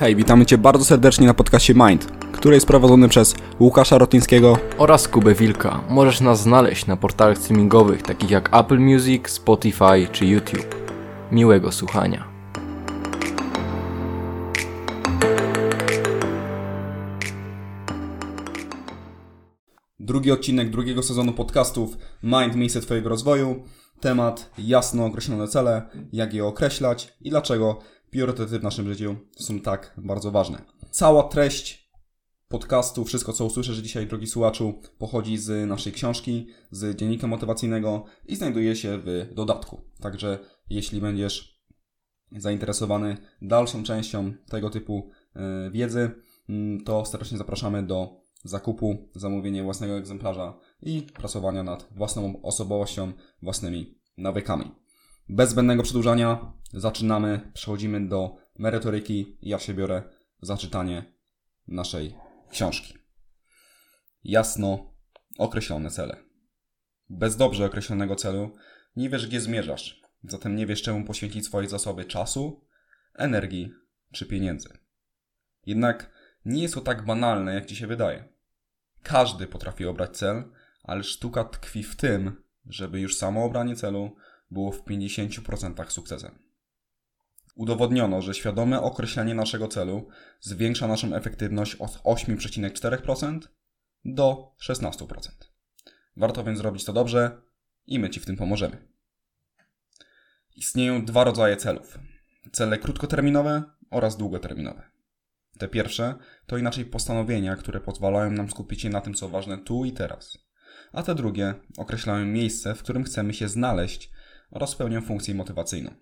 Hej, witamy Cię bardzo serdecznie na podcaście Mind, który jest prowadzony przez Łukasza Rotyńskiego oraz Kubę Wilka. Możesz nas znaleźć na portalach streamingowych takich jak Apple Music, Spotify czy YouTube. Miłego słuchania. Drugi odcinek drugiego sezonu podcastów Mind Miejsce Twojego Rozwoju. Temat jasno określone cele, jak je określać i dlaczego priorytety w naszym życiu są tak bardzo ważne. Cała treść podcastu, wszystko co usłyszysz dzisiaj, drogi słuchaczu, pochodzi z naszej książki, z dziennika motywacyjnego i znajduje się w dodatku. Także jeśli będziesz zainteresowany dalszą częścią tego typu e, wiedzy, mm, to serdecznie zapraszamy do zakupu, zamówienia własnego egzemplarza i pracowania nad własną osobowością, własnymi nawykami. Bez zbędnego przedłużania zaczynamy, przechodzimy do merytoryki ja się biorę za czytanie naszej książki. Jasno określone cele. Bez dobrze określonego celu nie wiesz, gdzie zmierzasz, zatem nie wiesz, czemu poświęcić swoje zasoby czasu, energii czy pieniędzy. Jednak nie jest to tak banalne, jak ci się wydaje. Każdy potrafi obrać cel, ale sztuka tkwi w tym, żeby już samo obranie celu było w 50% sukcesem. Udowodniono, że świadome określenie naszego celu zwiększa naszą efektywność od 8,4% do 16%. Warto więc zrobić to dobrze i my Ci w tym pomożemy. Istnieją dwa rodzaje celów: cele krótkoterminowe oraz długoterminowe. Te pierwsze to inaczej postanowienia, które pozwalają nam skupić się na tym, co ważne tu i teraz. A te drugie określają miejsce, w którym chcemy się znaleźć oraz pełnią funkcję motywacyjną.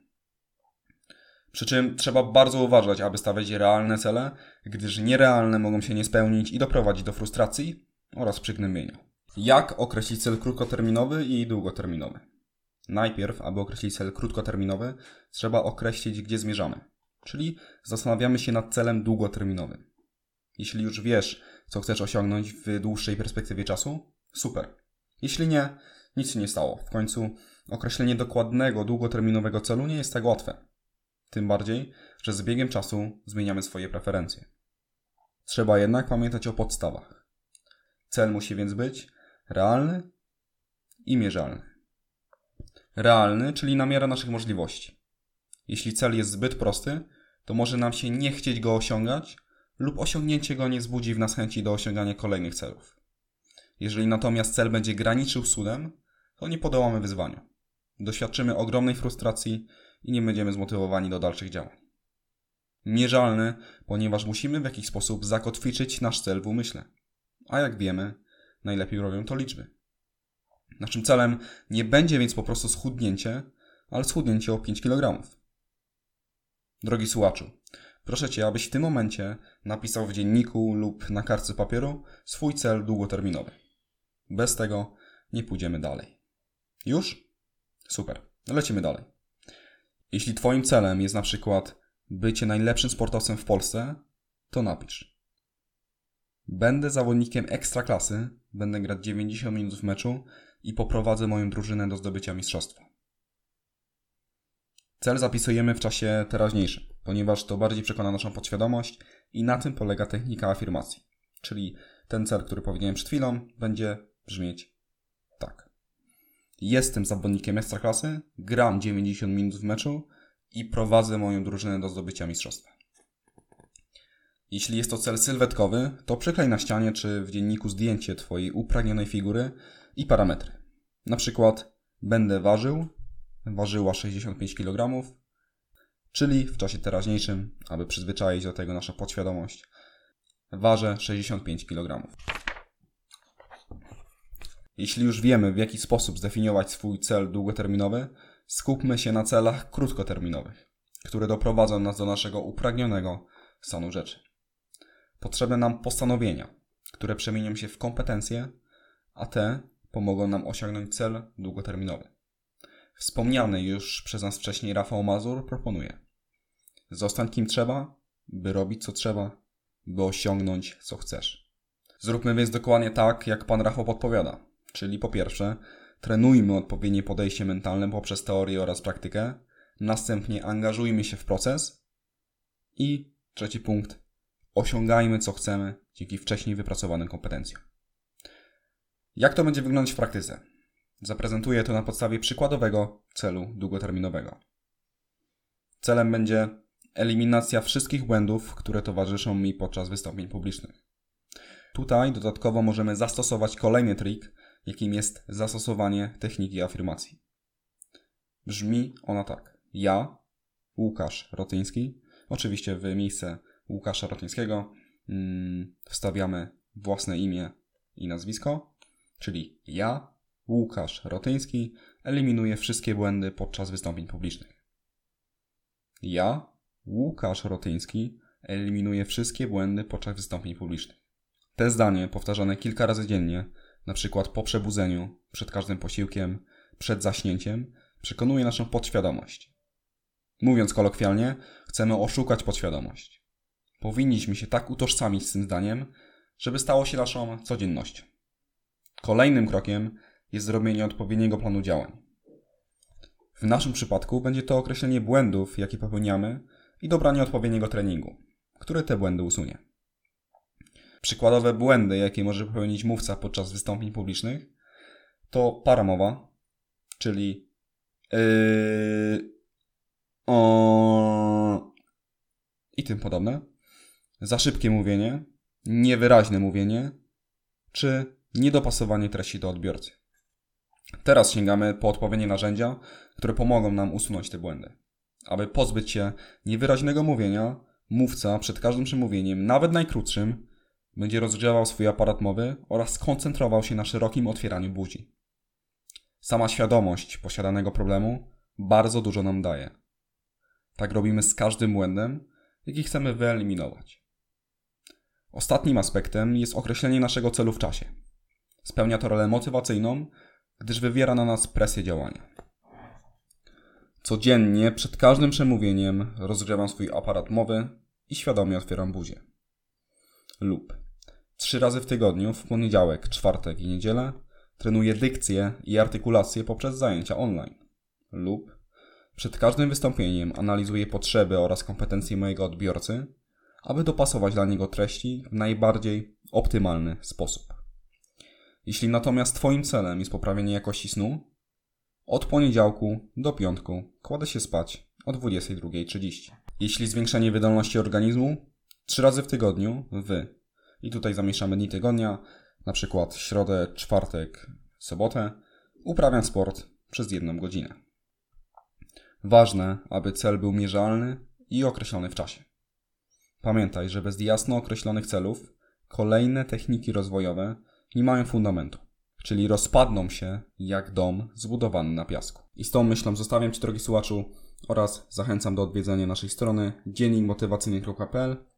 Przy czym trzeba bardzo uważać, aby stawiać realne cele, gdyż nierealne mogą się nie spełnić i doprowadzić do frustracji oraz przygnębienia. Jak określić cel krótkoterminowy i długoterminowy? Najpierw, aby określić cel krótkoterminowy, trzeba określić, gdzie zmierzamy, czyli zastanawiamy się nad celem długoterminowym. Jeśli już wiesz, co chcesz osiągnąć w dłuższej perspektywie czasu, super. Jeśli nie, nic się nie stało. W końcu określenie dokładnego, długoterminowego celu nie jest tak łatwe. Tym bardziej, że z biegiem czasu zmieniamy swoje preferencje. Trzeba jednak pamiętać o podstawach. Cel musi więc być realny i mierzalny. Realny, czyli na miarę naszych możliwości. Jeśli cel jest zbyt prosty, to może nam się nie chcieć go osiągać, lub osiągnięcie go nie wzbudzi w nas chęci do osiągania kolejnych celów. Jeżeli natomiast cel będzie graniczył z cudem, to nie podołamy wyzwaniu. Doświadczymy ogromnej frustracji i nie będziemy zmotywowani do dalszych działań. Mierzalny, ponieważ musimy w jakiś sposób zakotwiczyć nasz cel w umyśle. A jak wiemy, najlepiej robią to liczby. Naszym celem nie będzie więc po prostu schudnięcie, ale schudnięcie o 5 kg. Drogi słuchaczu, proszę Cię, abyś w tym momencie napisał w dzienniku lub na kartce papieru swój cel długoterminowy. Bez tego nie pójdziemy dalej. Już? Super. Lecimy dalej. Jeśli Twoim celem jest na przykład bycie najlepszym sportowcem w Polsce, to napisz. Będę zawodnikiem ekstraklasy, będę grać 90 minut w meczu i poprowadzę moją drużynę do zdobycia mistrzostwa. Cel zapisujemy w czasie teraźniejszym, ponieważ to bardziej przekona naszą podświadomość i na tym polega technika afirmacji. Czyli ten cel, który powiedziałem przed chwilą, będzie brzmieć. Jestem zawodnikiem ekstraklasy, gram 90 minut w meczu i prowadzę moją drużynę do zdobycia mistrzostwa. Jeśli jest to cel sylwetkowy, to przyklej na ścianie czy w dzienniku zdjęcie Twojej upragnionej figury i parametry. Na przykład będę ważył, ważyła 65 kg, czyli w czasie teraźniejszym, aby przyzwyczaić do tego nasza podświadomość, ważę 65 kg. Jeśli już wiemy, w jaki sposób zdefiniować swój cel długoterminowy, skupmy się na celach krótkoterminowych, które doprowadzą nas do naszego upragnionego stanu rzeczy. Potrzebne nam postanowienia, które przemienią się w kompetencje, a te pomogą nam osiągnąć cel długoterminowy. Wspomniany już przez nas wcześniej Rafał Mazur proponuje: Zostań kim trzeba, by robić co trzeba, by osiągnąć co chcesz. Zróbmy więc dokładnie tak, jak pan Rafał podpowiada. Czyli po pierwsze, trenujmy odpowiednie podejście mentalne poprzez teorię oraz praktykę, następnie angażujmy się w proces i Trzeci punkt. Osiągajmy co chcemy dzięki wcześniej wypracowanym kompetencjom. Jak to będzie wyglądać w praktyce? Zaprezentuję to na podstawie przykładowego celu długoterminowego. Celem będzie eliminacja wszystkich błędów, które towarzyszą mi podczas wystąpień publicznych. Tutaj dodatkowo możemy zastosować kolejny trik, jakim jest zastosowanie techniki afirmacji. Brzmi ona tak. Ja, Łukasz Rotyński, oczywiście w miejsce Łukasza Rotyńskiego mm, wstawiamy własne imię i nazwisko, czyli ja, Łukasz Rotyński, eliminuję wszystkie błędy podczas wystąpień publicznych. Ja, Łukasz Rotyński, eliminuję wszystkie błędy podczas wystąpień publicznych. Te zdanie powtarzane kilka razy dziennie, na przykład po przebudzeniu, przed każdym posiłkiem, przed zaśnięciem, przekonuje naszą podświadomość. Mówiąc kolokwialnie, chcemy oszukać podświadomość. Powinniśmy się tak utożsamić z tym zdaniem, żeby stało się naszą codziennością. Kolejnym krokiem jest zrobienie odpowiedniego planu działań. W naszym przypadku będzie to określenie błędów, jakie popełniamy i dobranie odpowiedniego treningu, który te błędy usunie. Przykładowe błędy, jakie może popełnić mówca podczas wystąpień publicznych, to paramowa, czyli yy, o, i tym podobne, za szybkie mówienie, niewyraźne mówienie, czy niedopasowanie treści do odbiorcy. Teraz sięgamy po odpowiednie narzędzia, które pomogą nam usunąć te błędy. Aby pozbyć się niewyraźnego mówienia, mówca przed każdym przemówieniem, nawet najkrótszym, będzie rozgrzewał swój aparat mowy oraz skoncentrował się na szerokim otwieraniu buzi. Sama świadomość posiadanego problemu bardzo dużo nam daje. Tak robimy z każdym błędem, jaki chcemy wyeliminować. Ostatnim aspektem jest określenie naszego celu w czasie. Spełnia to rolę motywacyjną, gdyż wywiera na nas presję działania. Codziennie przed każdym przemówieniem rozgrzewam swój aparat mowy i świadomie otwieram buzię. Lub trzy razy w tygodniu, w poniedziałek, czwartek i niedzielę, trenuję dykcję i artykulację poprzez zajęcia online. Lub przed każdym wystąpieniem analizuję potrzeby oraz kompetencje mojego odbiorcy, aby dopasować dla niego treści w najbardziej optymalny sposób. Jeśli natomiast Twoim celem jest poprawienie jakości snu, od poniedziałku do piątku kładę się spać o 22.30. Jeśli zwiększenie wydolności organizmu, trzy razy w tygodniu w i tutaj zamieszamy dni tygodnia, na przykład środę, czwartek, sobotę, uprawiam sport przez jedną godzinę. Ważne, aby cel był mierzalny i określony w czasie. Pamiętaj, że bez jasno określonych celów kolejne techniki rozwojowe nie mają fundamentu, czyli rozpadną się jak dom zbudowany na piasku. I z tą myślą zostawiam Ci, drogi słuchaczu, oraz zachęcam do odwiedzenia naszej strony dziennikmotywacyjny.pl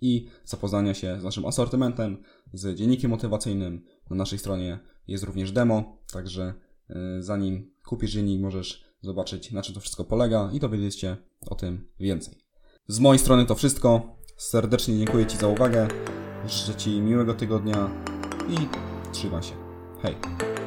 i zapoznania się z naszym asortymentem, z dziennikiem motywacyjnym. Na naszej stronie jest również demo, także y, zanim kupisz dziennik, możesz zobaczyć, na czym to wszystko polega i dowiedzieć się o tym więcej. Z mojej strony to wszystko. Serdecznie dziękuję Ci za uwagę. Życzę Ci miłego tygodnia i trzymaj się. Hej!